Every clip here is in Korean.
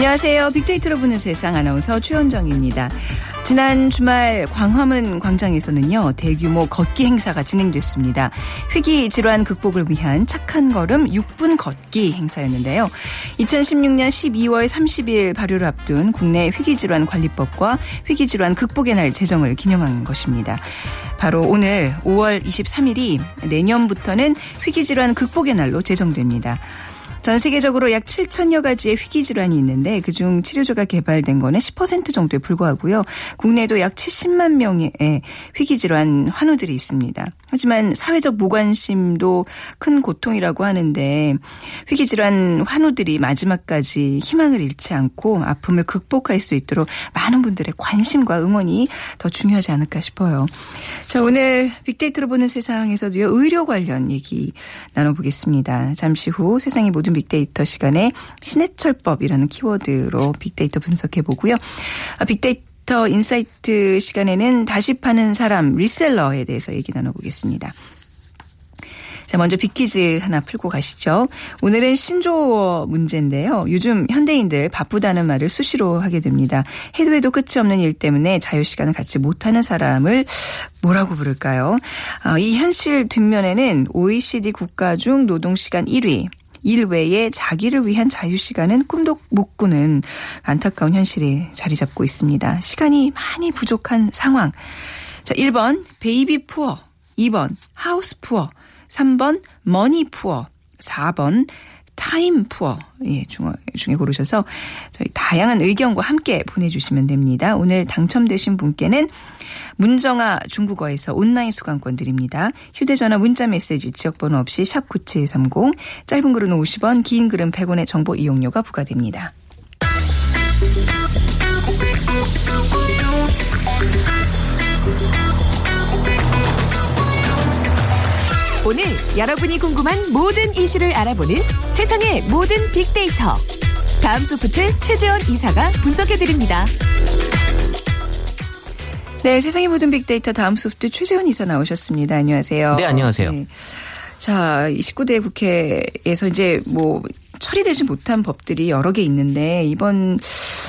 안녕하세요. 빅데이터로 보는 세상 아나운서 최현정입니다. 지난 주말 광화문 광장에서는요, 대규모 걷기 행사가 진행됐습니다. 희귀 질환 극복을 위한 착한 걸음 6분 걷기 행사였는데요. 2016년 12월 30일 발효를 앞둔 국내 희귀 질환 관리법과 희귀 질환 극복의 날 제정을 기념한 것입니다. 바로 오늘 5월 23일이 내년부터는 희귀 질환 극복의 날로 제정됩니다. 전 세계적으로 약 7천여 가지의 희귀 질환이 있는데 그중 치료제가 개발된 거는 10% 정도에 불과하고요. 국내에도 약 70만 명의 희귀 질환 환우들이 있습니다. 하지만 사회적 무관심도 큰 고통이라고 하는데 희귀 질환 환우들이 마지막까지 희망을 잃지 않고 아픔을 극복할 수 있도록 많은 분들의 관심과 응원이 더 중요하지 않을까 싶어요. 자, 오늘 빅데이터로 보는 세상에서도요. 의료 관련 얘기 나눠보겠습니다. 잠시 후 세상의 모든 빅데이터 시간에 신해철법이라는 키워드로 빅데이터 분석해 보고요. 아, 빅데이터 insight 시간에는 다시 파는 사람 reseller에 대해서 얘기 나눠보겠습니다. 자, 먼저 빅퀴즈 하나 풀고 가시죠. 오늘은 신조어 문제인데요. 요즘 현대인들 바쁘다는 말을 수시로 하게 됩니다. 해도 해도 끝이 없는 일 때문에 자유시간을 갖지 못하는 사람을 뭐라고 부를까요? 아, 이 현실 뒷면에는 OECD 국가 중 노동시간 1위, 일 외에 자기를 위한 자유 시간은 꿈도 못 꾸는 안타까운 현실이 자리 잡고 있습니다. 시간이 많이 부족한 상황. 자, 1번 baby poor, 2번 house poor, 3번 money poor, 4번 time poor 예, 중, 중에 고르셔서 저희 다양한 의견과 함께 보내주시면 됩니다. 오늘 당첨되신 분께는 문정아 중국어에서 온라인 수강권 드립니다. 휴대전화 문자 메시지 지역번호 없이 샵 9730 짧은 글은 50원 긴 글은 100원의 정보 이용료가 부과됩니다. 오늘 여러분이 궁금한 모든 이슈를 알아보는 세상의 모든 빅데이터. 다음 소프트 최재원 이사가 분석해드립니다. 네, 세상의 모든 빅데이터 다음 소프트 최재원 이사 나오셨습니다. 안녕하세요. 네, 안녕하세요. 자, 19대 국회에서 이제 뭐 처리되지 못한 법들이 여러 개 있는데 이번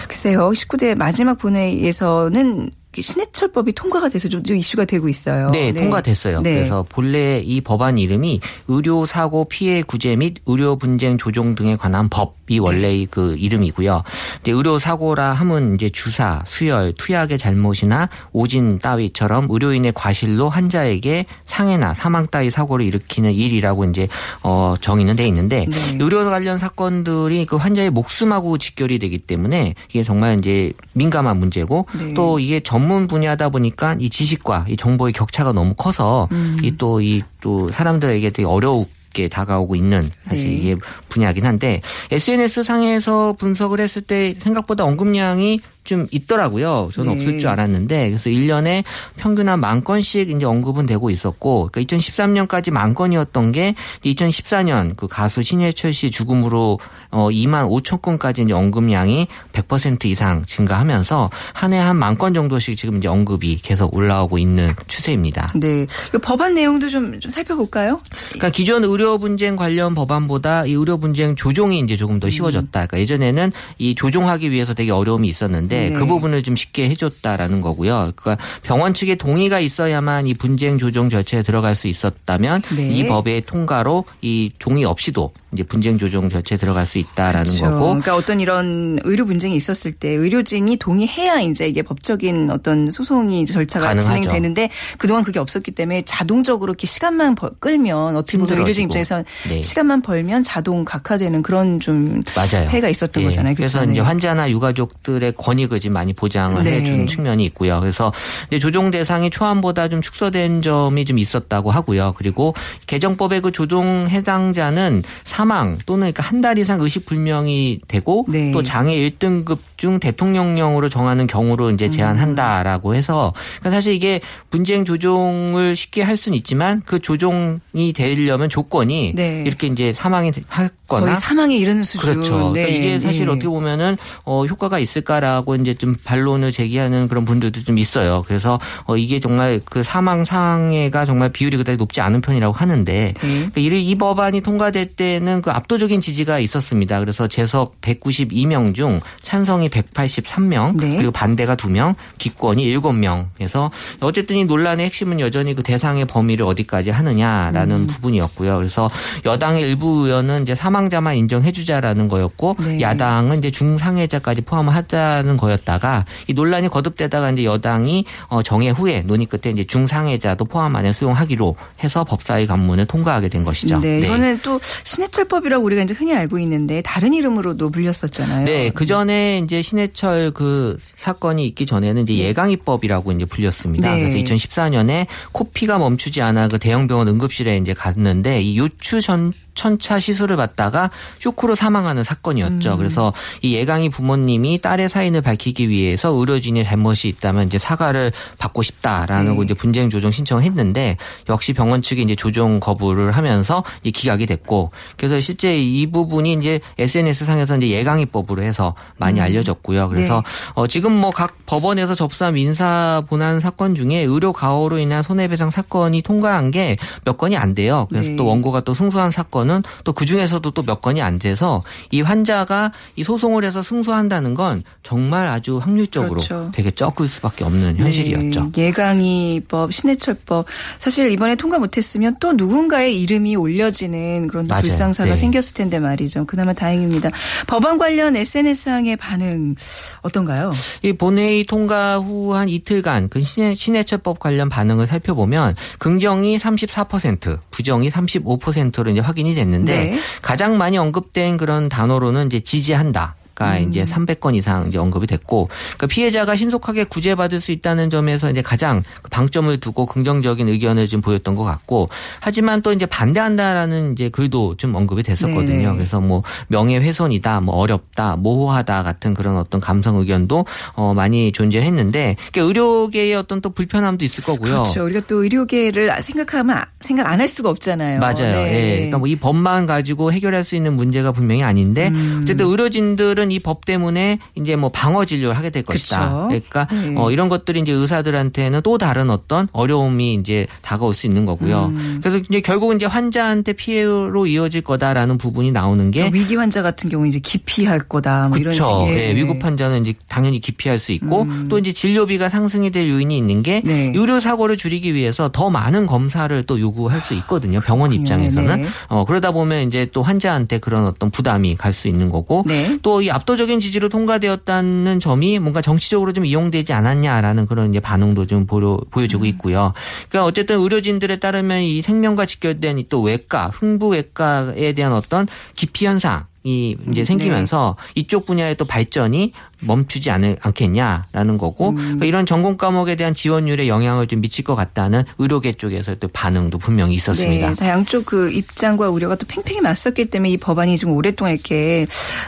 글쎄요 19대 마지막 본회의에서는 신해철법이 통과가 돼서 좀 이슈가 되고 있어요. 네, 통과됐어요. 네. 그래서 본래 이 법안 이름이 의료 사고 피해 구제 및 의료 분쟁 조정 등에 관한 법이 원래 그 이름이고요. 이제 의료 사고라 함은 이제 주사, 수혈, 투약의 잘못이나 오진 따위처럼 의료인의 과실로 환자에게 상해나 사망 따위 사고를 일으키는 일이라고 이제 어 정의는 돼 있는데 네. 의료 관련 사건들이 그 환자의 목숨하고 직결이 되기 때문에 이게 정말 이제 민감한 문제고 네. 또 이게 전문 분야다 보니까 이 지식과 이 정보의 격차가 너무 커서 음. 이또 이 또 사람들에게 되게 어려우게 다가오고 있는 사실 네. 이게 분야긴 한데 SNS 상에서 분석을 했을 때 생각보다 언급량이 좀 있더라고요. 저는 네. 없을 줄 알았는데 그래서 1년에 평균 한 만 건씩 이제 언급은 되고 있었고 그러니까 2013년까지 만 건이었던 게 2014년 그 가수 신해철 씨 죽음으로 어 2만 5천 건까지 이제 언급량이 100% 이상 증가하면서 한 해 한 만 건 정도씩 지금 이제 언급이 계속 올라오고 있는 추세입니다. 네. 이 법안 내용도 좀, 좀 살펴볼까요? 그러니까 기존 의료 분쟁 관련 법안보다 이 의료 분쟁 조정이 이제 조금 더 쉬워졌다. 그러니까 예전에는 이 조정하기 위해서 되게 어려움이 있었는데 네. 그 부분을 좀 쉽게 해줬다라는 거고요. 그러니까 병원 측의 동의가 있어야만 이 분쟁 조정 절차에 들어갈 수 있었다면 네. 이 법의 통과로 이 동의 없이도 이제 분쟁 조정 절차에 들어갈 수 있다라는 그렇죠. 거고. 그러니까 어떤 이런 의료 분쟁이 있었을 때 의료진이 동의해야 이제 이게 법적인 어떤 소송이 절차가 가능하죠. 진행되는데 그동안 그게 없었기 때문에 자동적으로 이렇게 시간만 벌- 끌면 어떻게 보면 의료진. 입장에서 네. 시간만 벌면 자동 각하되는 그런 좀 맞아요. 폐해가 있었던 예, 거잖아요. 그래서 그렇죠? 이제 네. 환자나 유가족들의 권익을 지금 많이 보장을 네. 해준 측면이 있고요. 그래서 이제 조정 대상이 초안보다 좀 축소된 점이 좀 있었다고 하고요. 그리고 개정법의 그 조정 해당자는 사망 또는 그러니까 한 달 이상 의식 불명이 되고 네. 또 장애 1등급 중 대통령령으로 정하는 경우로 이제 음. 제한한다라고 해서 그러니까 사실 이게 분쟁 조정을 쉽게 할 수는 있지만 그 조정이 되려면 조건이 네. 이렇게 이제 사망이 하거나 거의 사망에 이르는 수준. 그렇죠. 네. 그러니까 이게 사실 네. 어떻게 보면은 어 효과가 있을까라고 이제 좀 반론을 제기하는 그런 분들도 좀 있어요. 그래서 어 이게 정말 그 사망 상해가 정말 비율이 그다지 높지 않은 편이라고 하는데 네. 그러니까 이- 이 법안이 통과될 때는 그 압도적인 지지가 있었습니다. 그래서 재석 192명 중 찬성이 183명 네. 그리고 반대가 2명, 기권이 7명. 그래서 어쨌든 이 논란의 핵심은 여전히 그 대상의 범위를 어디까지 하느냐라는 음. 부분이었고요. 그래서 여당의 일부 의원은 이제 사망자만 인정해주자라는 거였고 네. 야당은 이제 중상해자까지 포함하자는 거였다가 이 논란이 거듭되다가 이제 여당이 어, 정해 후에 논의 끝에 이제 중상해자도 포함 안에 수용하기로 해서 법사위 간문을 통과하게 된 것이죠. 네, 이거는 또 신해철 법이라고 우리가 이제 흔히 알고 있는데 다른 이름으로도 불렸었잖아요. 네, 그 전에 이제 신해철 그 사건이 있기 전에는 이제 예강이법이라고 이제 불렸습니다. 네. 그래서 2014년에 코피가 멈추지 않아 그 대형병원 응급실에 이제 갔는데 이 요추 전 천차 시술을 받다가 쇼크로 사망하는 사건이었죠. 음. 그래서 이 예강이 부모님이 딸의 사인을 밝히기 위해서 의료진의 잘못이 있다면 이제 사과를 받고 싶다라는 네. 거 이제 분쟁 조정 신청을 했는데 역시 병원 측이 이제 조정 거부를 하면서 이제 기각이 됐고 그래서 실제 이 부분이 이제 SNS 상에서 이제 예강이법으로 해서 많이 음. 알려졌고요. 그래서 네. 어 지금 뭐 각 법원에서 접수한 민사 본안 사건 중에 의료 가호로 인한 손해배상 사건이 통과한 게 몇 건이 안 돼요. 그래서 네. 또 원고가 또 승소한 사건 은 또 그 중에서도 또 몇 건이 안 돼서 이 환자가 이 소송을 해서 승소한다는 건 정말 아주 확률적으로 그렇죠. 되게 적을 수밖에 없는 현실이었죠. 네, 예강이법, 신해철법 사실 이번에 통과 못했으면 또 누군가의 이름이 올려지는 그런 맞아요. 불상사가 네. 생겼을 텐데 말이죠. 그나마 다행입니다. 법안 관련 SNS상의 반응 어떤가요? 이 본회의 통과 후 한 이틀간 그 신해, 신해철법 관련 반응을 살펴보면 긍정이 34%, 부정이 35%로 이제 확인이 됐는데 네. 가장 많이 언급된 그런 단어로는 이제 지지한다. 가 음. 이제 300건 이상 이제 언급이 됐고 그러니까 피해자가 신속하게 구제받을 수 있다는 점에서 이제 가장 그 방점을 두고 긍정적인 의견을 좀 보였던 것 같고 하지만 또 이제 반대한다라는 이제 글도 좀 언급이 됐었거든요. 네네. 그래서 뭐 명예훼손이다, 뭐 어렵다, 모호하다 같은 그런 어떤 감성 의견도 어 많이 존재했는데 그러니까 의료계의 어떤 또 불편함도 있을 거고요. 그렇죠. 우리가 또 의료계를 생각하면 아- 생각 안 할 수가 없잖아요. 맞아요. 네. 예. 그러니까 뭐 이 법만 가지고 해결할 수 있는 문제가 분명히 아닌데 음. 어쨌든 의료진들은 이 법 때문에 이제 뭐 방어 진료를 하게 될 것이다. 그쵸. 그러니까 네. 어 이런 것들이 이제 의사들한테는 또 다른 어떤 어려움이 이제 다가올 수 있는 거고요. 음. 그래서 이제 결국은 이제 환자한테 피해로 이어질 거다라는 부분이 나오는 게 위기 환자 같은 경우 이제 기피할 거다. 뭐 이런 그렇죠. 식의. 예, 위급 환자는 이제 당연히 기피할 수 있고 또 이제 진료비가 상승이 될 요인이 있는 게 음. 네. 의료 사고를 줄이기 위해서 더 많은 검사를 또 요구할 수 있거든요. 병원 그렇군요. 입장에서는 네. 어 그러다 보면 이제 또 환자한테 그런 어떤 부담이 갈 수 있는 거고 네. 또이 압도적인 지지로 통과되었다는 점이 뭔가 정치적으로 좀 이용되지 않았냐라는 그런 이제 반응도 좀 보여, 보여지고 있고요. 그러니까 어쨌든 의료진들에 따르면 이 생명과 직결된 이또 외과, 흉부외과에 대한 어떤 기피 현상 이 이제 생기면서 이쪽 분야의 또 발전이 멈추지 않을, 않겠냐라는 거고 그러니까 이런 전공 과목에 대한 지원율에 영향을 좀 미칠 것 같다는 의료계 쪽에서 또 반응도 분명히 있었습니다. 네, 다 양쪽 그 입장과 우려가 또 팽팽히 맞섰기 때문에 이 법안이 지금 오랫동안 이렇게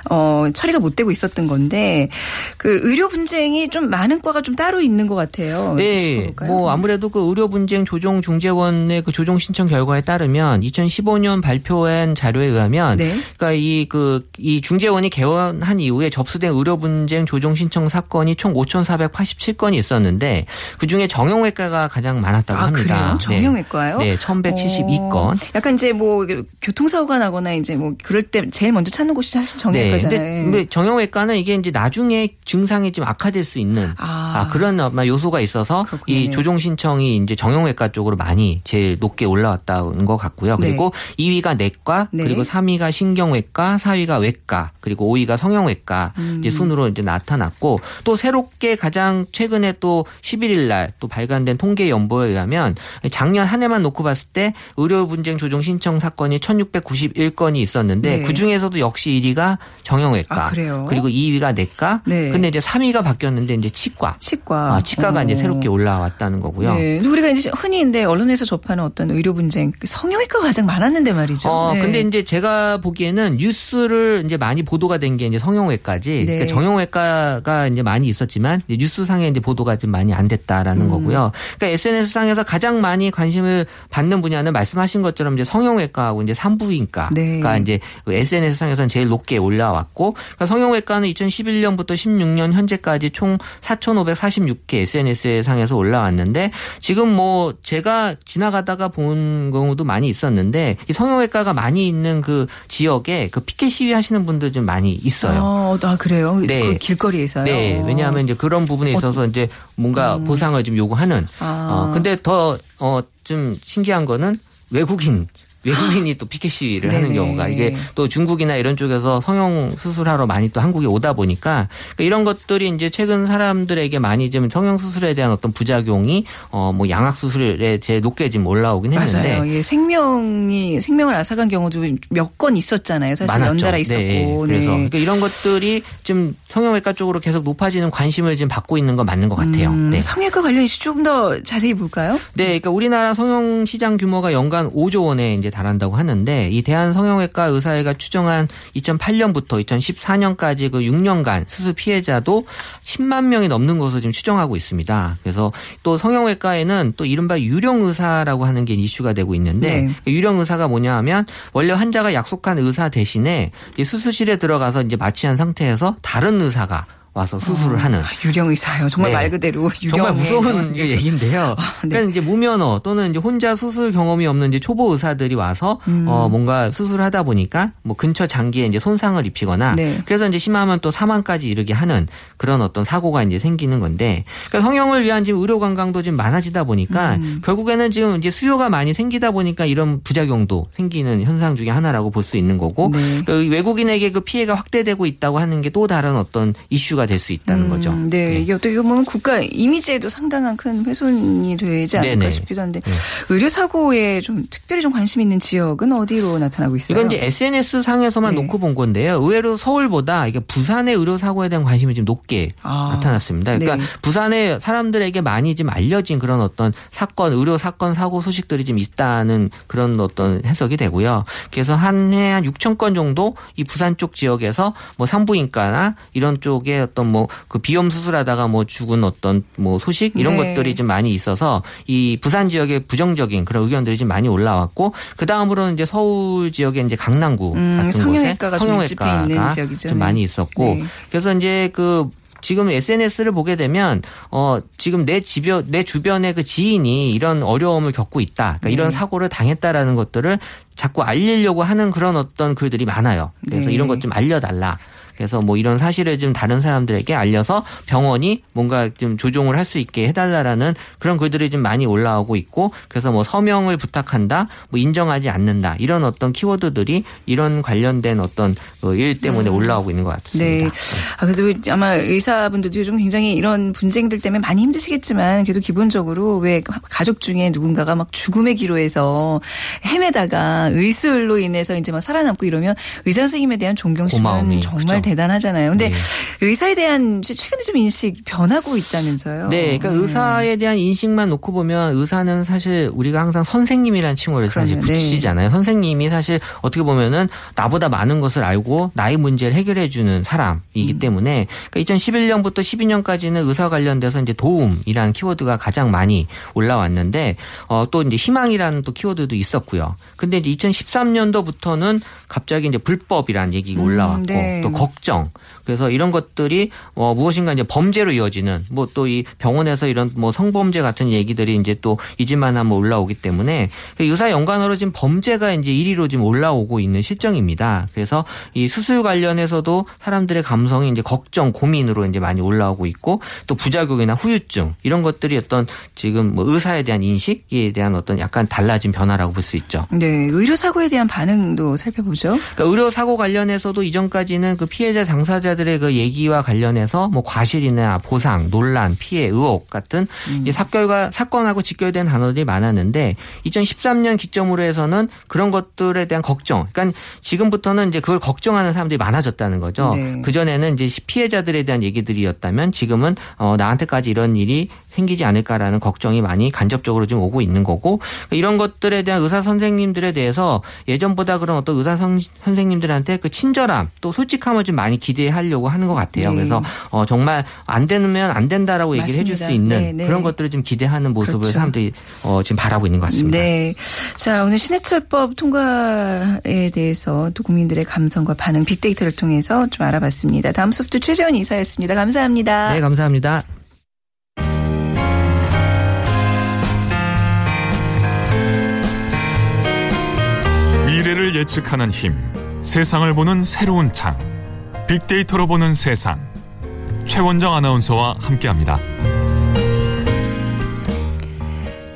어 처리가 못 되고 있었던 건데 그 의료 분쟁이 좀 많은 과가 좀 따로 있는 것 같아요. 네? 뭐 아무래도 그 의료 분쟁 조정 중재원의 그 조정 신청 결과에 따르면 2015년 발표한 자료에 의하면 네. 그러니까 이 그이 중재원이 개원한 이후에 접수된 의료 분쟁 분쟁 조정 신청 사건이 총 5,487건이 있었는데 그 중에 정형외과가 가장 많았다고 아, 합니다. 그래요? 정형외과요? 네, 네 1,172건. 어, 약간 이제 뭐 교통사고가 나거나 이제 뭐 그럴 때 제일 먼저 찾는 곳이 사실 정형외과잖아요. 네, 근데 정형외과는 이게 이제 나중에 증상이 좀 악화될 수 있는 아. 아, 그런 요소가 있어서 그렇군요. 이 조정 신청이 이제 정형외과 쪽으로 많이 제일 높게 올라왔다는 것 같고요. 네. 그리고 2위가 내과, 네. 그리고 3위가 신경외과, 4위가 외과, 그리고 5위가 성형외과 음. 이제 순으로 이제 나 타났고 또 새롭게 가장 최근에 또 11일 날 또 발간된 통계 연보에 의하면 작년 한 해만 놓고 봤을 때 의료 분쟁 조정 신청 사건이 1691건이 있었는데 네. 그 중에서도 역시 1위가 정형외과, 아, 그래요? 그리고 2위가 내과, 네. 근데 이제 3위가 바뀌었는데 이제 치과. 치과. 아, 치과가 어. 이제 새롭게 올라왔다는 거고요. 네. 우리가 이제 흔히 근데 언론에서 접하는 어떤 의료 분쟁 그 성형외과가 가장 많았는데 말이죠. 어, 네. 근데 이제 제가 보기에는 뉴스를 이제 많이 보도가 된 게 이제 성형외과지. 네. 그러니까 정형외과 가 이제 많이 있었지만 이제 뉴스상에 이제 보도가 좀 많이 안 됐다라는 음. 거고요. 그러니까 SNS상에서 가장 많이 관심을 받는 분야는 말씀하신 것처럼 이제 성형외과하고 이제 산부인과가 네. 이제 SNS상에서는 제일 높게 올라왔고 그러니까 성형외과는 2011년부터 16년 현재까지 총 4,546개 SNS 상에서 올라왔는데 지금 뭐 제가 지나가다가 본 경우도 많이 있었는데 이 성형외과가 많이 있는 그 지역에 그 피켓 시위 하시는 분들 좀 많이 있어요. 아, 아, 그래요? 네. 그 길거리에서요? 네, 왜냐하면 이제 그런 부분에 있어서 이제 뭔가 보상을 좀 요구하는. 음. 아. 어, 근데 더, 어, 좀 신기한 거는 외국인. 외국인이 또 피켓 시위를 하는 네네. 경우가 이게 또 중국이나 이런 쪽에서 성형 수술하러 많이 또 한국에 오다 보니까 그러니까 이런 것들이 이제 최근 사람들에게 많이 좀 성형 수술에 대한 어떤 부작용이 어 뭐 양악 수술에 제일 높게 지금 올라오긴 했는데 맞아요. 예, 생명이 생명을 앗아간 경우도 몇 건 있었잖아요. 사실 많았죠. 연달아 있었고. 네. 그래서 그러니까 이런 것들이 좀 성형외과 쪽으로 계속 높아지는 관심을 지금 받고 있는 건 맞는 것 같아요. 음, 네. 성형외과 관련 이슈 조금 더 자세히 볼까요? 네, 그러니까 우리나라 성형 시장 규모가 연간 5조 원에 이제 달한다고 하는데 이 대한 성형외과 의사회가 추정한 2008년부터 2014년까지 그 6년간 수술 피해자도 10만 명이 넘는 것으로 지금 추정하고 있습니다. 그래서 또 성형외과에는 또 이른바 유령 의사라고 하는 게 이슈가 되고 있는데 네. 그 유령 의사가 뭐냐 하면 원래 환자가 약속한 의사 대신에 수술실에 들어가서 이제 마취한 상태에서 다른 의사가 와서 수술을 하는 아, 유령 의사요. 정말 네. 말 그대로 유령. 정말 무서운 이게 얘기인데요. 네. 그러니까 이제 무면허 또는 이제 혼자 수술 경험이 없는 이제 초보 의사들이 와서 음. 어 뭔가 수술을 하다 보니까 뭐 근처 장기에 이제 손상을 입히거나 네. 그래서 이제 심하면 또 사망까지 이르게 하는 그런 어떤 사고가 이제 생기는 건데 그러니까 성형을 위한 지금 의료 관광도 지금 많아지다 보니까 음. 결국에는 지금 이제 수요가 많이 생기다 보니까 이런 부작용도 생기는 현상 중에 하나라고 볼 수 있는 거고 네. 그 외국인에게 그 피해가 확대되고 있다고 하는 게 또 다른 어떤 이슈가 될 수 있다는 거죠. 음, 네. 네. 이게 어떻게 보면 국가 이미지에도 상당한 큰 훼손이 되지 않을까 네네. 싶기도 한데 네. 의료 사고에 좀 특별히 좀 관심 있는 지역은 어디로 나타나고 있어요? 이건 이제 SNS 상에서만 네. 놓고 본 건데요. 의외로 서울보다 이게 부산의 의료 사고에 대한 관심이 좀 높게 아, 나타났습니다. 그러니까 네. 부산에 사람들에게 많이 좀 알려진 그런 어떤 사건, 의료 사건 사고 소식들이 좀 있다는 그런 어떤 해석이 되고요. 그래서 한 해 한 6천 건 정도 이 부산 쪽 지역에서 뭐 산부인과나 이런 쪽에 어떤 뭐 그 비염 수술하다가 뭐 죽은 어떤 뭐 소식 이런 네. 것들이 좀 많이 있어서 이 부산 지역에 부정적인 그런 의견들이 좀 많이 올라왔고 그 다음으로는 이제 서울 지역에 이제 강남구 음, 같은 성형외과가 곳에 좀 성형외과가 지역이죠. 좀 네. 많이 있었고 네. 그래서 이제 그 지금 SNS를 보게 되면 어 지금 내 집여 내 주변의 그 지인이 이런 어려움을 겪고 있다. 그러니까 네. 이런 사고를 당했다라는 것들을 자꾸 알리려고 하는 그런 어떤 글들이 많아요. 그래서 네. 이런 것 좀 알려달라. 그래서 뭐 이런 사실을 좀 다른 사람들에게 알려서 병원이 뭔가 좀 조종을 할 수 있게 해달라라는 그런 글들이 좀 많이 올라오고 있고 그래서 뭐 서명을 부탁한다, 뭐 인정하지 않는다 이런 어떤 키워드들이 이런 관련된 어떤 그일 때문에 올라오고 있는 것 같습니다. 네. 아, 그래도 아마 의사분들도 좀 굉장히 이런 분쟁들 때문에 많이 힘드시겠지만 그래도 기본적으로 왜 가족 중에 누군가가 막 죽음의 기로에서 헤매다가 의술로 인해서 이제 막 살아남고 이러면 의사 선생님에 대한 존경심은 고마움이 정말. 대단하잖아요. 근데 네. 의사에 대한 최근에 좀 인식 변하고 있다면서요. 네, 그러니까 음. 의사에 대한 인식만 놓고 보면 의사는 사실 우리가 항상 선생님이라는 칭호를 사실. 네. 붙이잖아요. 선생님이 사실 어떻게 보면은 나보다 많은 것을 알고 나의 문제를 해결해 주는 음. 사람이기 때문에 그러니까 2011년부터 12년까지는 의사 관련돼서 이제 도움이라는 키워드가 가장 많이 올라왔는데 어, 또 이제 희망이라는 또 키워드도 있었고요. 근데 이제 2013년도부터는 갑자기 이제 불법이라는 얘기가 음, 올라왔고 네. 또 걱정. 그래서 이런 것들이 어 무엇인가 이제 범죄로 이어지는 뭐 또 이 병원에서 이런 뭐 성범죄 같은 얘기들이 이제 또 이짓만 하면 올라오기 때문에 그 의사 연관으로 지금 범죄가 이제 1위로 지금 올라오고 있는 실정입니다. 그래서 이 수술 관련해서도 사람들의 감성이 이제 걱정, 고민으로 이제 많이 올라오고 있고 또 부작용이나 후유증 이런 것들이 어떤 지금 뭐 의사에 대한 인식에 대한 어떤 약간 달라진 변화라고 볼 수 있죠. 네, 의료 사고에 대한 반응도 살펴보죠. 그러니까 의료 사고 관련해서도 이전까지는 그 피해 자 당사자들의 그 얘기와 관련해서 뭐 과실이나 보상, 논란, 피해, 의혹 같은 이제 사결과 사건하고 직결된 단어들이 많았는데 2013년 기점으로 해서는 그런 것들에 대한 걱정. 그러니까 지금부터는 이제 그걸 걱정하는 사람들이 많아졌다는 거죠. 네. 그 전에는 이제 피해자들에 대한 얘기들이었다면 지금은 어 나한테까지 이런 일이 생기지 않을까라는 걱정이 많이 간접적으로 좀 오고 있는 거고 그러니까 이런 것들에 대한 의사 선생님들에 대해서 예전보다 그런 어떤 의사 선- 선생님들한테 그 친절함 또 솔직함을 좀 많이 기대하려고 하는 것 같아요. 네. 그래서 어 정말 안 되면 안 된다라고 얘기를 해줄 맞습니다. 수 있는 네, 네. 그런 것들을 좀 기대하는 모습을 그렇죠. 사람들이 어 지금 바라고 있는 것 같습니다. 네. 자, 오늘 신해철법 통과에 대해서 또 국민들의 감성과 반응 빅데이터를 통해서 좀 알아봤습니다. 다음 소프트 최재원 이사였습니다. 감사합니다. 네, 감사합니다. 미래를 예측하는 힘, 세상을 보는 새로운 창, 빅데이터로 보는 세상. 최원정 아나운서와 함께합니다.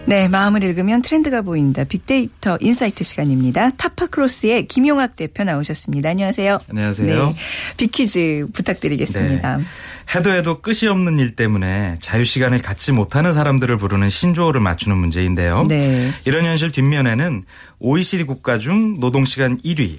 네, 마음을 읽으면 트렌드가 보인다. 빅데이터 insight 시간입니다. 타파크로스의 김용학 대표 나오셨습니다. 안녕하세요. 안녕하세요. 네, 빅퀴즈 부탁드리겠습니다. 해도 해도 끝이 없는 일 때문에 자유 시간을 갖지 못하는 사람들을 부르는 신조어를 맞추는 문제인데요. 네. 이런 현실 뒷면에는 OECD 국가 중 노동 시간 1위,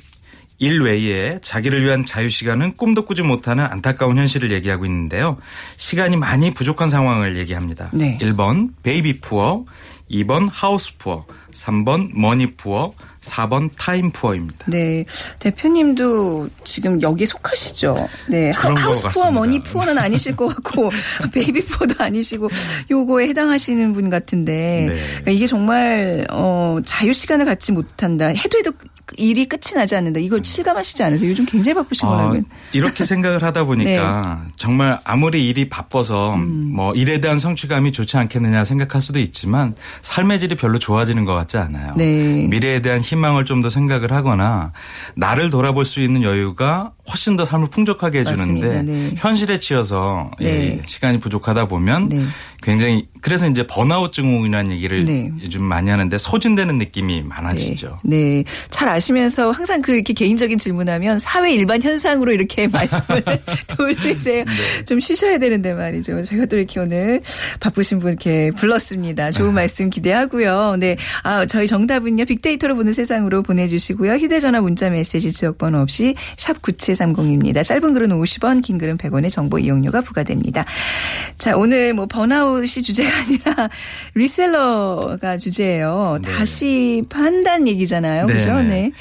일 외에 자기를 위한 자유 시간은 꿈도 꾸지 못하는 안타까운 현실을 얘기하고 있는데요. 시간이 많이 부족한 상황을 얘기합니다. 네. 1번 baby poor, 2번 house poor, 3번 money poor, 4번 time poor입니다. 네. 대표님도 지금 여기에 속하시죠? 네. 하- 그런 것 house poor, 같습니다. money poor는 아니실 것 같고, baby poor도 아니시고, 요거에 해당하시는 분 같은데, 네. 그러니까 이게 정말, 어, 자유시간을 갖지 못한다. 해도 해도 일이 끝이 나지 않는다. 이걸 실감하시지 않으세요? 요즘 굉장히 바쁘신 어, 거라고요. 이렇게 생각을 하다 보니까 네. 정말 아무리 일이 바빠서 음. 뭐 일에 대한 성취감이 좋지 않겠느냐 생각할 수도 있지만 삶의 질이 별로 좋아지는 것 같지 않아요. 네. 미래에 대한 희망을 좀 더 생각을 하거나 나를 돌아볼 수 있는 여유가 훨씬 더 삶을 풍족하게 해주는데. 네. 현실에 치여서 이 네. 시간이 부족하다 보면 네. 굉장히 그래서 이제 번아웃 증후군이라는 얘기를 네. 요즘 많이 하는데 소진되는 느낌이 많아지죠. 네. 네. 잘 아시면서 항상 그 이렇게 개인적인 질문하면 사회 일반 현상으로 이렇게 말씀을 돌리세요. 네. 좀 쉬셔야 되는데 말이죠. 저희가 또 이렇게 오늘 바쁘신 분 이렇게 불렀습니다. 좋은 말씀 기대하고요. 네. 아, 저희 정답은요. 빅데이터로 보는 세상으로 보내주시고요. 휴대전화 문자 메시지 지역번호 없이 샵 9730입니다. 짧은 글은 50원, 긴 글은 100원의 정보 이용료가 부과됩니다. 자, 오늘 뭐 번아웃이 주제가 아니라 리셀러가 주제예요. 네. 다시 판단 얘기잖아요. 네, 그죠? 네. 네.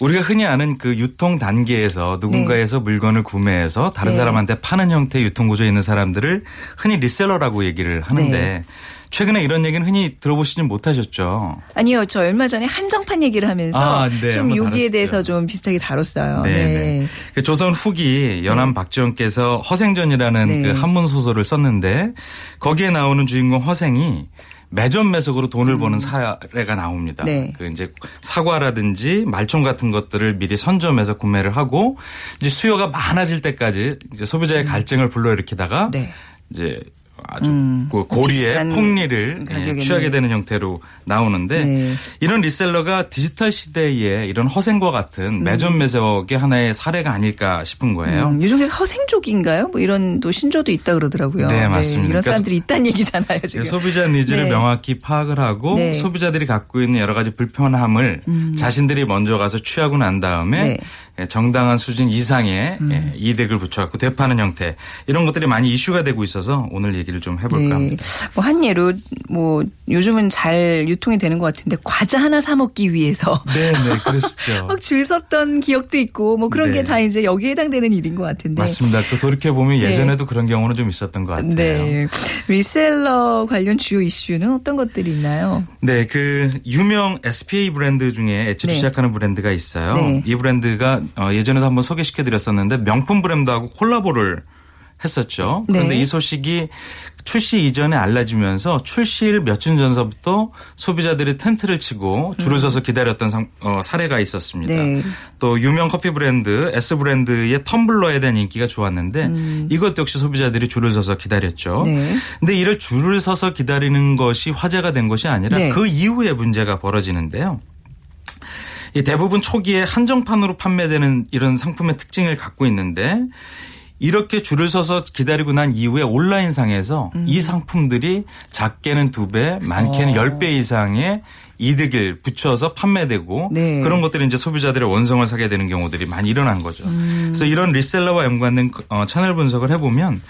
우리가 흔히 아는 그 유통 단계에서 누군가에서 물건을 구매해서 다른 네. 사람한테 파는 형태의 유통 구조에 있는 사람들을 흔히 리셀러라고 얘기를 하는데 네. 최근에 이런 얘기는 흔히 들어보시진 못하셨죠. 아니요, 저 얼마 전에 한정판 얘기를 하면서 아, 네, 좀 여기에 다뤘었죠. 대해서 좀 비슷하게 다뤘어요. 네, 네. 네. 그 조선 후기 연암 박지원께서 허생전이라는 네. 그 한문 소설을 썼는데 거기에 나오는 주인공 허생이 매점 매석으로 돈을 버는 사례가 나옵니다. 음. 네. 그 이제 사과라든지 말총 같은 것들을 미리 선점해서 구매를 하고 이제 수요가 많아질 때까지 이제 소비자의 갈증을 불러일으키다가 음. 네. 이제 아주 음. 그 고리의 비싼 폭리를 가격에 예, 취하게 네. 되는 형태로 나오는데 네. 이런 리셀러가 디지털 시대에 이런 허생과 같은 매점 매석의 하나의 사례가 아닐까 싶은 거예요. 음, 요즘에 허생족인가요? 뭐 이런 또 신조어도 있다 그러더라고요. 네, 맞습니다. 이런 그러니까 사람들이 있다는 얘기잖아요, 지금. 소비자 needs를 네. 명확히 파악을 하고 네. 소비자들이 갖고 있는 여러 가지 불편함을 자신들이 먼저 가서 취하고 난 다음에 네. 예, 정당한 수준 이상의 예, 이득을 붙여갖고 되파는 형태 이런 것들이 많이 이슈가 되고 있어서 오늘 얘기 얘기를 좀 해볼까 합니다. 뭐 한 예로 뭐 요즘은 잘 유통이 되는 것 같은데 과자 하나 사 먹기 위해서 네, 네, 그러시죠. 막 줄 섰던 기억도 있고 뭐 그런 네. 게다 이제 여기에 해당되는 일인 것 같은데. 맞습니다. 그 돌이켜 보면 네. 예전에도 그런 경우는 좀 있었던 것 같아요. 네. 리셀러 관련 주요 이슈는 어떤 것들이 있나요? 네, 그 유명 SPA 브랜드 중에 H로 네. 시작하는 브랜드가 있어요. 네. 이 브랜드가 어, 예전에도 한번 소개시켜 드렸었는데 명품 브랜드하고 콜라보를 했었죠. 그런데 네. 이 소식이 출시 이전에 알려지면서 출시일 며칠 전서부터 소비자들이 텐트를 치고 줄을 서서 기다렸던 상- 어, 사례가 있었습니다. 음. 네. 또 유명 커피 브랜드 S 브랜드의 텀블러에 대한 인기가 좋았는데 이것 역시 소비자들이 줄을 서서 기다렸죠. 음. 네. 근데 이를 줄을 서서 기다리는 것이 화제가 된 것이 아니라 네. 그 이후에 문제가 벌어지는데요. 이 대부분 초기에 한정판으로 판매되는 이런 상품의 특징을 갖고 있는데 이렇게 줄을 서서 기다리고 난 이후에 온라인상에서 음. 이 상품들이 작게는 두 배, 많게는 어. 열배 이상의 이득을 붙여서 판매되고 네. 그런 것들이 이제 소비자들의 원성을 사게 되는 경우들이 많이 일어난 거죠. 음. 그래서 이런 reseller와 연관된 어, 채널 분석을 해보면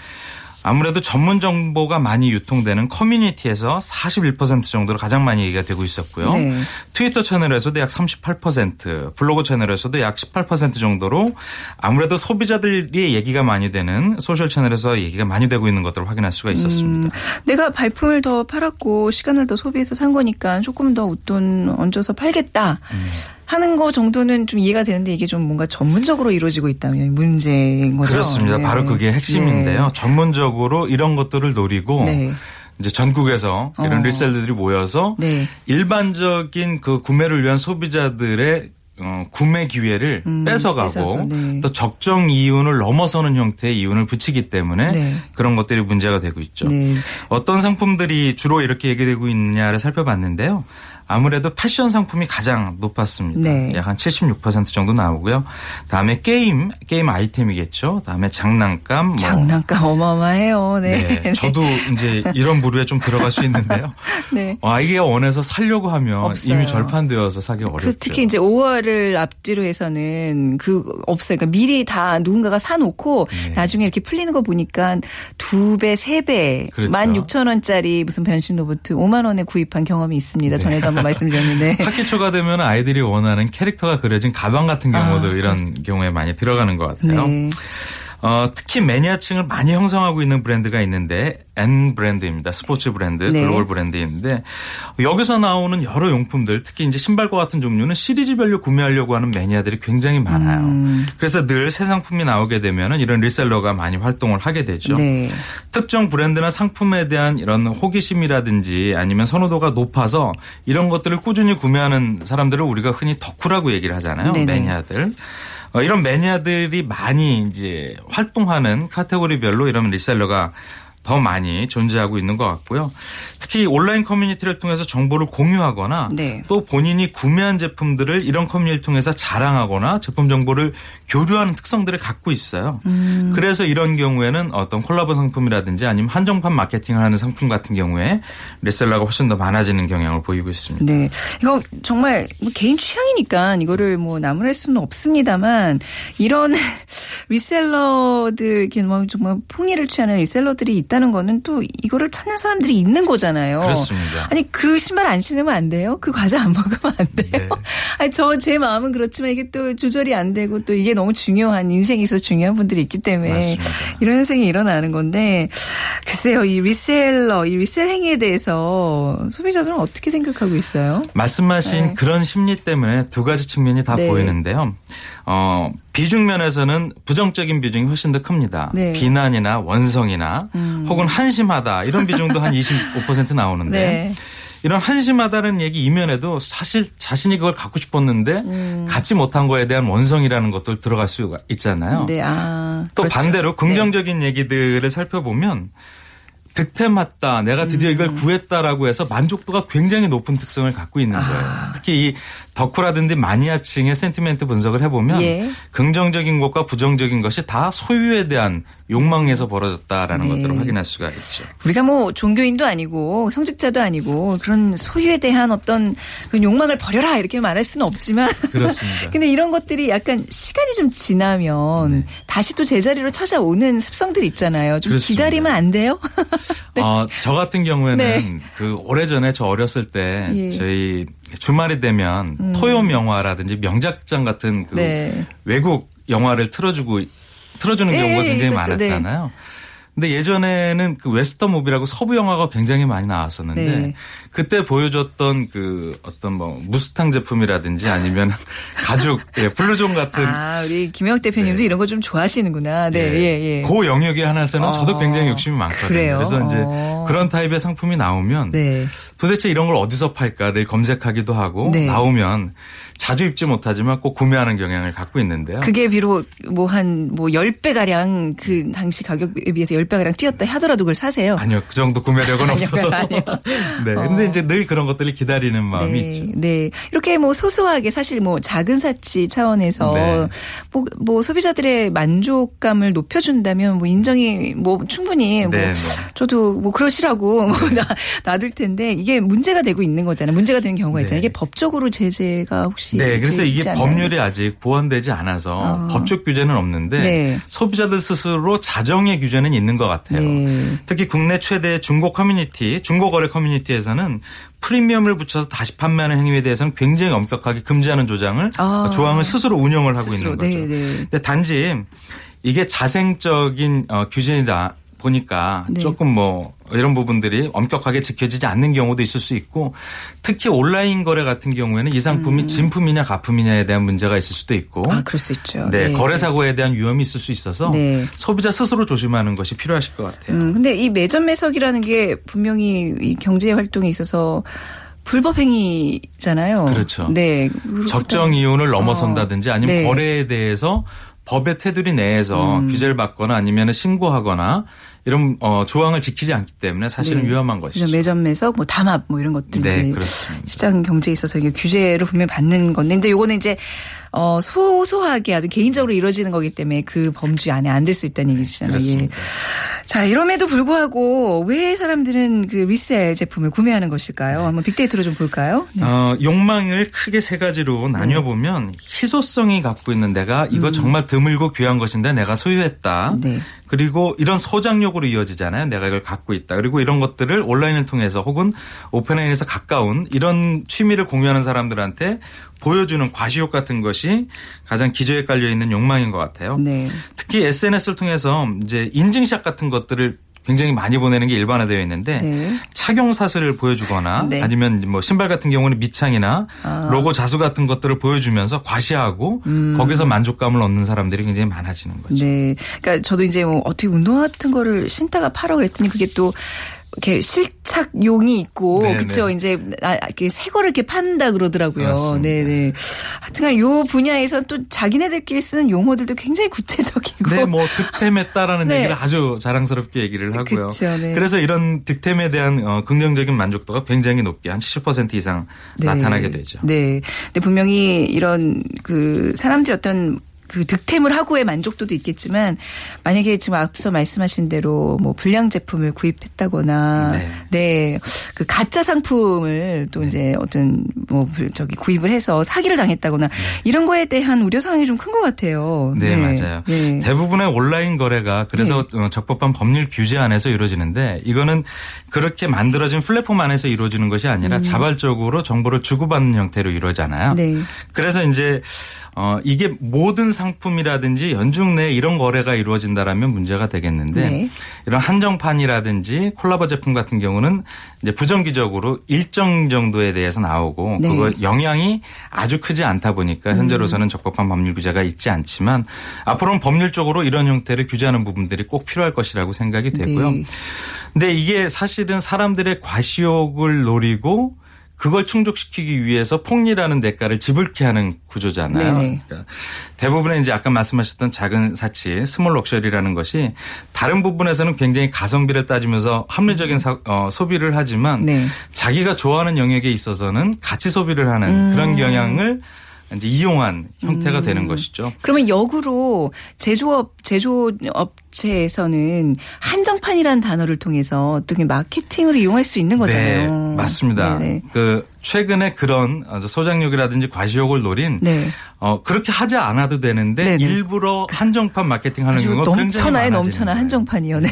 아무래도 전문 정보가 많이 유통되는 커뮤니티에서 41% 정도로 가장 많이 얘기가 되고 있었고요. 네. 트위터 채널에서도 약 38%, 블로그 채널에서도 약 18% 정도로 아무래도 소비자들이 얘기가 많이 되는 social 채널에서 얘기가 많이 되고 있는 것들을 확인할 수가 있었습니다. 음, 내가 발품을 더 팔았고 시간을 더 소비해서 산 거니까 조금 더 웃돈 얹어서 팔겠다. 음. 하는 거 정도는 좀 이해가 되는데 이게 좀 뭔가 전문적으로 이루어지고 있다면 문제인 거죠. 그렇습니다. 네. 바로 그게 핵심인데요. 전문적으로 이런 것들을 노리고 네. 이제 전국에서 이런 어. 리셀들이 모여서 네. 일반적인 그 구매를 위한 소비자들의 어, 구매 기회를 음, 뺏어가고 뺏어서, 네. 또 적정 이윤을 넘어서는 형태의 이윤을 붙이기 때문에 네. 그런 것들이 문제가 되고 있죠. 네. 어떤 상품들이 주로 이렇게 얘기되고 있느냐를 살펴봤는데요. 아무래도 패션 상품이 가장 높았습니다. 네. 약한 76% 정도 나오고요. 다음에 게임, 게임 아이템이겠죠. 다음에 장난감, 뭐 장난감 어마어마해요. 네. 네. 저도 이제 이런 부류에 좀 들어갈 수 있는데요. 네. 아, 이게 원해서 살려고 하면 없어요. 이미 절판되어서 사기 어렵죠. 그 특히 이제 5월을 앞뒤로 해서는 그 없어요. 그러니까 미리 다 누군가가 사놓고 네. 나중에 이렇게 풀리는 거 보니까 두 배, 세 배, 그렇죠. 만 육천 원짜리 무슨 변신 로봇 5만 원에 구입한 경험이 있습니다. 네. 전에도 한번 말씀드렸는데. 학기 초가 되면 아이들이 원하는 캐릭터가 그려진 가방 같은 경우도 아, 이런 경우에 많이 들어가는 것 같아요. 네. 어, 특히 매니아층을 많이 형성하고 있는 브랜드가 있는데 N 브랜드입니다. 스포츠 브랜드, 네. 글로벌 브랜드인데 여기서 나오는 여러 용품들, 특히 이제 신발과 같은 종류는 시리즈별로 구매하려고 하는 매니아들이 굉장히 많아요. 음. 그래서 늘 새 상품이 나오게 되면은 이런 리셀러가 많이 활동을 하게 되죠. 네. 특정 브랜드나 상품에 대한 이런 호기심이라든지 아니면 선호도가 높아서 이런 것들을 꾸준히 구매하는 사람들을 우리가 흔히 덕후라고 얘기를 하잖아요. 네네. 매니아들. 어, 이런 매니아들이 많이 이제 활동하는 카테고리별로 이런 리셀러가 더 많이 존재하고 있는 것 같고요. 특히 온라인 커뮤니티를 통해서 정보를 공유하거나 네. 또 본인이 구매한 제품들을 이런 커뮤니티를 통해서 자랑하거나 제품 정보를 교류하는 특성들을 갖고 있어요. 음. 그래서 이런 경우에는 어떤 콜라보 상품이라든지 아니면 한정판 마케팅을 하는 상품 같은 경우에 리셀러가 훨씬 더 많아지는 경향을 보이고 있습니다. 네. 이거 정말 뭐 개인 취향이니까 이거를 뭐 나무랄 수는 없습니다만 이런 리셀러들 이렇게 뭐 정말 풍의를 취하는 리셀러들이 있다는 거는 또 이거를 찾는 사람들이 있는 거잖아요. 그렇습니다. 아니 그 신발 안 신으면 안 돼요? 그 과자 안 먹으면 안 돼요? 네. 아니 저 제 마음은 그렇지만 이게 또 조절이 안 되고 또 이게 너무 중요한 인생에 있어서 중요한 분들이 있기 때문에 맞습니다. 이런 현상이 일어나는 건데 글쎄요 이 리셀러 이 리셀 행위에 대해서 소비자들은 어떻게 생각하고 있어요? 말씀하신 네. 그런 심리 때문에 두 가지 측면이 다 네. 보이는데요. 어, 비중 면에서는 부정적인 비중이 훨씬 더 큽니다. 네. 음. 비난이나 원성이나 혹은 한심하다 이런 비중도 한 25% 나오는데 네. 이런 한심하다는 얘기 이면에도 사실 자신이 그걸 갖고 싶었는데 음. 갖지 못한 거에 대한 원성이라는 것도 들어갈 수가 있잖아요. 네, 아. 또 그렇죠. 반대로 긍정적인 얘기들을 살펴보면 득템했다. 내가 드디어 음. 이걸 구했다라고 해서 만족도가 굉장히 높은 특성을 갖고 있는 거예요. 아. 특히 이 덕후라든지 마니아층의 센티멘트 분석을 해보면 예. 긍정적인 것과 부정적인 것이 다 소유에 대한 욕망에서 벌어졌다라는 네. 것들을 확인할 수가 있죠. 우리가 뭐 종교인도 아니고 성직자도 아니고 그런 소유에 대한 어떤 그런 욕망을 버려라 이렇게 말할 수는 없지만 그렇습니다. 근데 이런 것들이 약간 시간이 좀 지나면 네. 다시 또 제자리로 찾아오는 습성들이 있잖아요. 좀 그렇습니다. 기다리면 안 돼요? 어, 저 같은 경우에는 네. 그 오래전에 저 어렸을 때 예. 음. 저희 주말이 되면 토요명화라든지 명작극장 같은 그 네. 외국 영화를 틀어주고 틀어주는 예, 경우가 굉장히 있었죠. 많았잖아요. 근데 예전에는 그 western movie라고 서부 영화가 굉장히 많이 나왔었는데 네. 그때 보여줬던 그 어떤 뭐 무스탕 제품이라든지 아니면 가죽 예, 블루종 같은 아, 우리 김용학 대표님도 네. 이런 거 좀 좋아하시는구나. 네, 예, 예. 그 영역에 하나에서는 저도 어, 굉장히 욕심이 많거든요. 그래요? 그래서 이제 어. 그런 타입의 상품이 나오면 네. 도대체 이런 걸 어디서 팔까 늘 검색하기도 하고 네. 나오면 자주 입지 못하지만 꼭 구매하는 경향을 갖고 있는데요. 그게 비록 뭐 한 뭐 10배 가량 그 당시 가격에 비해서 10배 가량 뛰었다 하더라도 그걸 사세요. 아니요, 그 정도 구매력은 아니요, 없어서. 아니요. 네. 근데 이제 늘 그런 것들을 기다리는 마음이 네, 있죠. 네. 이렇게 뭐 소소하게 사실 뭐 작은 사치 차원에서 네. 뭐, 뭐 소비자들의 만족감을 높여준다면 뭐 인정이 뭐 충분히 뭐 네, 네. 저도 뭐 그러시라고 뭐 놔, 놔둘 텐데 이게 문제가 되고 있는 거잖아요. 문제가 되는 경우가 있잖아요. 네. 이게 법적으로 제재가 혹시 네, 그래서 돼 이게? 법률이 아직 보완되지 않아서 어. 법적 규제는 없는데 네. 소비자들 스스로 자정의 규제는 있는 것 같아요. 네. 특히 국내 최대 중고 커뮤니티, 중고 거래 커뮤니티에서는 프리미엄을 붙여서 다시 판매하는 행위에 대해서는 굉장히 엄격하게 금지하는 조장을 아. 조항을 스스로 운영을 하고 스스로. 있는 거죠. 네, 네. 근데 단지 이게 자생적인 어, 규제이다 보니까 네. 조금 뭐 이런 부분들이 엄격하게 지켜지지 않는 경우도 있을 수 있고 특히 온라인 거래 같은 경우에는 이 상품이 진품이냐 가품이냐에 대한 문제가 있을 수도 있고 음. 아, 그럴 수 있죠. 네, 거래 사고에 대한 위험이 있을 수 있어서 네. 소비자 스스로 조심하는 것이 필요하실 것 같아요. 음, 근데 이 매점 매석이라는 게 분명히 이 경제 활동에 있어서 불법 행위잖아요. 그렇죠. 네. 적정 이윤을 넘어선다든지 아니면 네. 거래에 대해서 법의 테두리 내에서 음. 규제를 받거나 아니면 신고하거나 이런 어, 조항을 지키지 않기 때문에 사실은 네. 위험한 것이죠. 매점 매석, 뭐 담합, 뭐 이런 것들 네, 이제 그렇습니다. 시장 경제에 있어서 이게 규제를 분명히 받는 건데, 근데 요거는 이제 어 소소하게 아주 개인적으로 이루어지는 거기 때문에 그 범주 안에 안들수 있다는 얘기잖아요. 예. 그렇습니다. 자, 이럼에도 불구하고 왜 사람들은 그 리셀 제품을 구매하는 것일까요? 한번 빅데이터로 좀 볼까요? 네. 어, 욕망을 크게 세 가지로 나뉘어 보면 희소성이 갖고 있는 내가 이거 정말 드물고 귀한 것인데 내가 소유했다. 음. 네. 그리고 이런 소장욕으로 이어지잖아요. 내가 이걸 갖고 있다. 그리고 이런 것들을 온라인을 통해서 혹은 오프라인에서 가까운 이런 취미를 공유하는 사람들한테 보여주는 과시욕 같은 것이 가장 기저에 깔려 있는 욕망인 것 같아요. 네. 특히 SNS를 통해서 이제 인증샷 같은 것들을 굉장히 많이 보내는 게 일반화되어 있는데 네. 착용 사슬을 보여주거나 네. 아니면 뭐 신발 같은 경우는 밑창이나 아. 로고 자수 같은 것들을 보여주면서 과시하고 거기서 만족감을 얻는 사람들이 굉장히 많아지는 거죠. 음. 네. 그러니까 저도 이제 뭐 어떻게 운동화 같은 거를 신다가 팔아 그랬더니 그게 또 이렇게 실착용이 있고. 네. 이제 아, 이렇게 새 거를 이렇게 판다 그러더라고요. 맞습니다. 네, 네. 하여튼간 요 분야에서 또 자기네들끼리 쓰는 용어들도 굉장히 구체적이고 네, 뭐 득템했다라는 네. 얘기를 아주 자랑스럽게 얘기를 하고요. 그쵸, 네. 그래서 이런 득템에 대한 어, 긍정적인 만족도가 굉장히 높게 한 70% 이상 네. 나타나게 되죠. 네. 근데 분명히 이런 그 사람들이 어떤 그 득템을 하고의 만족도도 있겠지만 만약에 지금 앞서 말씀하신 대로 뭐 불량 제품을 구입했다거나 네. 네. 그 가짜 상품을 또 이제 어떤 뭐 불- 저기 구입을 해서 사기를 당했다거나 이런 거에 대한 우려 사항이 좀 큰 것 같아요. 네, 맞아요. 네. 대부분의 온라인 거래가 그래서 어, 적법한 법률 규제 안에서 이루어지는데 이거는 그렇게 만들어진 플랫폼 안에서 이루어지는 것이 아니라 자발적으로 정보를 주고받는 형태로 이루어지잖아요. 음. 네. 그래서 이제 어 이게 모든 상품이라든지 연중 내에 이런 거래가 이루어진다라면 문제가 되겠는데 네. 이런 한정판이라든지 콜라보 제품 같은 경우는 이제 부정기적으로 일정 정도에 대해서 나오고 네. 그거 영향이 아주 크지 않다 보니까 현재로서는 적법한 법률 규제가 있지 않지만 앞으로는 법률적으로 이런 형태를 규제하는 부분들이 꼭 필요할 것이라고 생각이 되고요. 네. 근데 이게 사실은 사람들의 과시욕을 노리고 그걸 충족시키기 위해서 폭리라는 대가를 지불케 하는 구조잖아요. 네네. 그러니까 대부분의 이제 아까 말씀하셨던 작은 사치, small luxury라는 것이 다른 부분에서는 굉장히 가성비를 따지면서 합리적인 사- 어, 소비를 하지만 네. 자기가 좋아하는 영역에 있어서는 가치 소비를 하는 그런 경향을 이제 이용한 형태가 되는 것이죠. 그러면 역으로 제조업 제조업 업체에서는 한정판이라는 단어를 통해서 어떻게 마케팅을 이용할 수 있는 거잖아요. 네, 맞습니다. 네네. 그 최근에 그런 어, 소장욕이라든지 과시욕을 노린 네. 어 그렇게 하지 않아도 되는데 네네. 일부러 한정판 마케팅하는 경우가 굉장히 넘쳐나. 한정판이요. 네.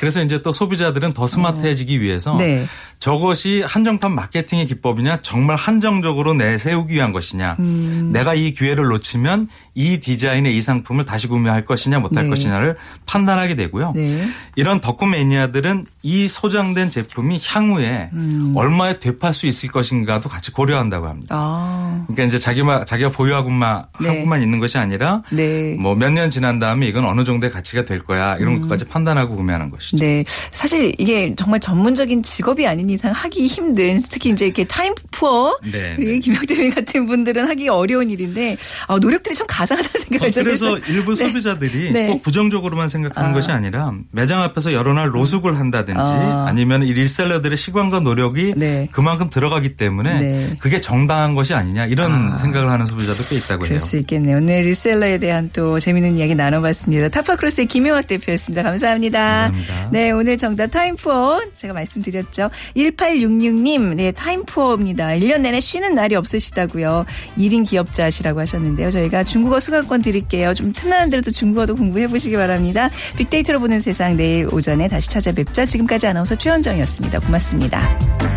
그래서 이제 또 소비자들은 더 스마트해지기 위해서 네. 저것이 한정판 마케팅의 기법이냐 정말 한정적으로 내세우기 위한 것이냐 음. 내가 이 기회를 놓치면 이 디자인의 이 상품을 다시 구매할 것이냐 못할 네. 것이냐를 판단하게 되고요. 네. 이런 덕후 매니아들은 이 소장된 제품이 향후에 음. 얼마에 되팔 수 있을 것인가도 같이 고려한다고 합니다. 아. 그러니까 이제 자기만 자기가 보유하고만 네. 하고만 있는 것이 아니라 네. 뭐몇 년 지난 다음에 이건 어느 정도의 가치가 될 거야 이런 음. 것까지 판단하고 구매하는 것이죠. 네. 사실 이게 정말 전문적인 직업이 아닌 이상 하기 힘든 특히 이제 이렇게 타임 푸어 네, 네. 김영대님 같은 분들은 하기가 어려운 일인데 어, 노력들이 참 가상하다는 생각을 어, 좀 그래서 일부 네. 소비자들이 네. 꼭 부정적으로만 생각 하는 아. 것이 아니라 매장 앞에서 여러 날 로숙을 한다든지 아. 아니면 이 릴셀러들의 시간과 노력이 네. 그만큼 들어가기 때문에 네. 그게 정당한 것이 아니냐 이런 아. 생각을 하는 소비자도 꽤 있다고 해요. 그럴 수 있겠네요. 오늘 리셀러에 대한 또 재미있는 이야기 나눠봤습니다. 타파크로스의 김용학 대표였습니다. 감사합니다. 감사합니다. 네, 오늘 정답 타임푸어 제가 말씀드렸죠. 1866님, 네, 타임푸어입니다. 1년 내내 쉬는 날이 없으시다고요. 1인 기업자시라고 하셨는데요. 저희가 중국어 수강권 드릴게요. 좀 틈나는 대로 또 중국어도 공부해 보시기 바랍니다. 빅데이터로 보는 세상 내일 오전에 다시 찾아뵙죠. 지금까지 아나운서 최현정이었습니다. 고맙습니다.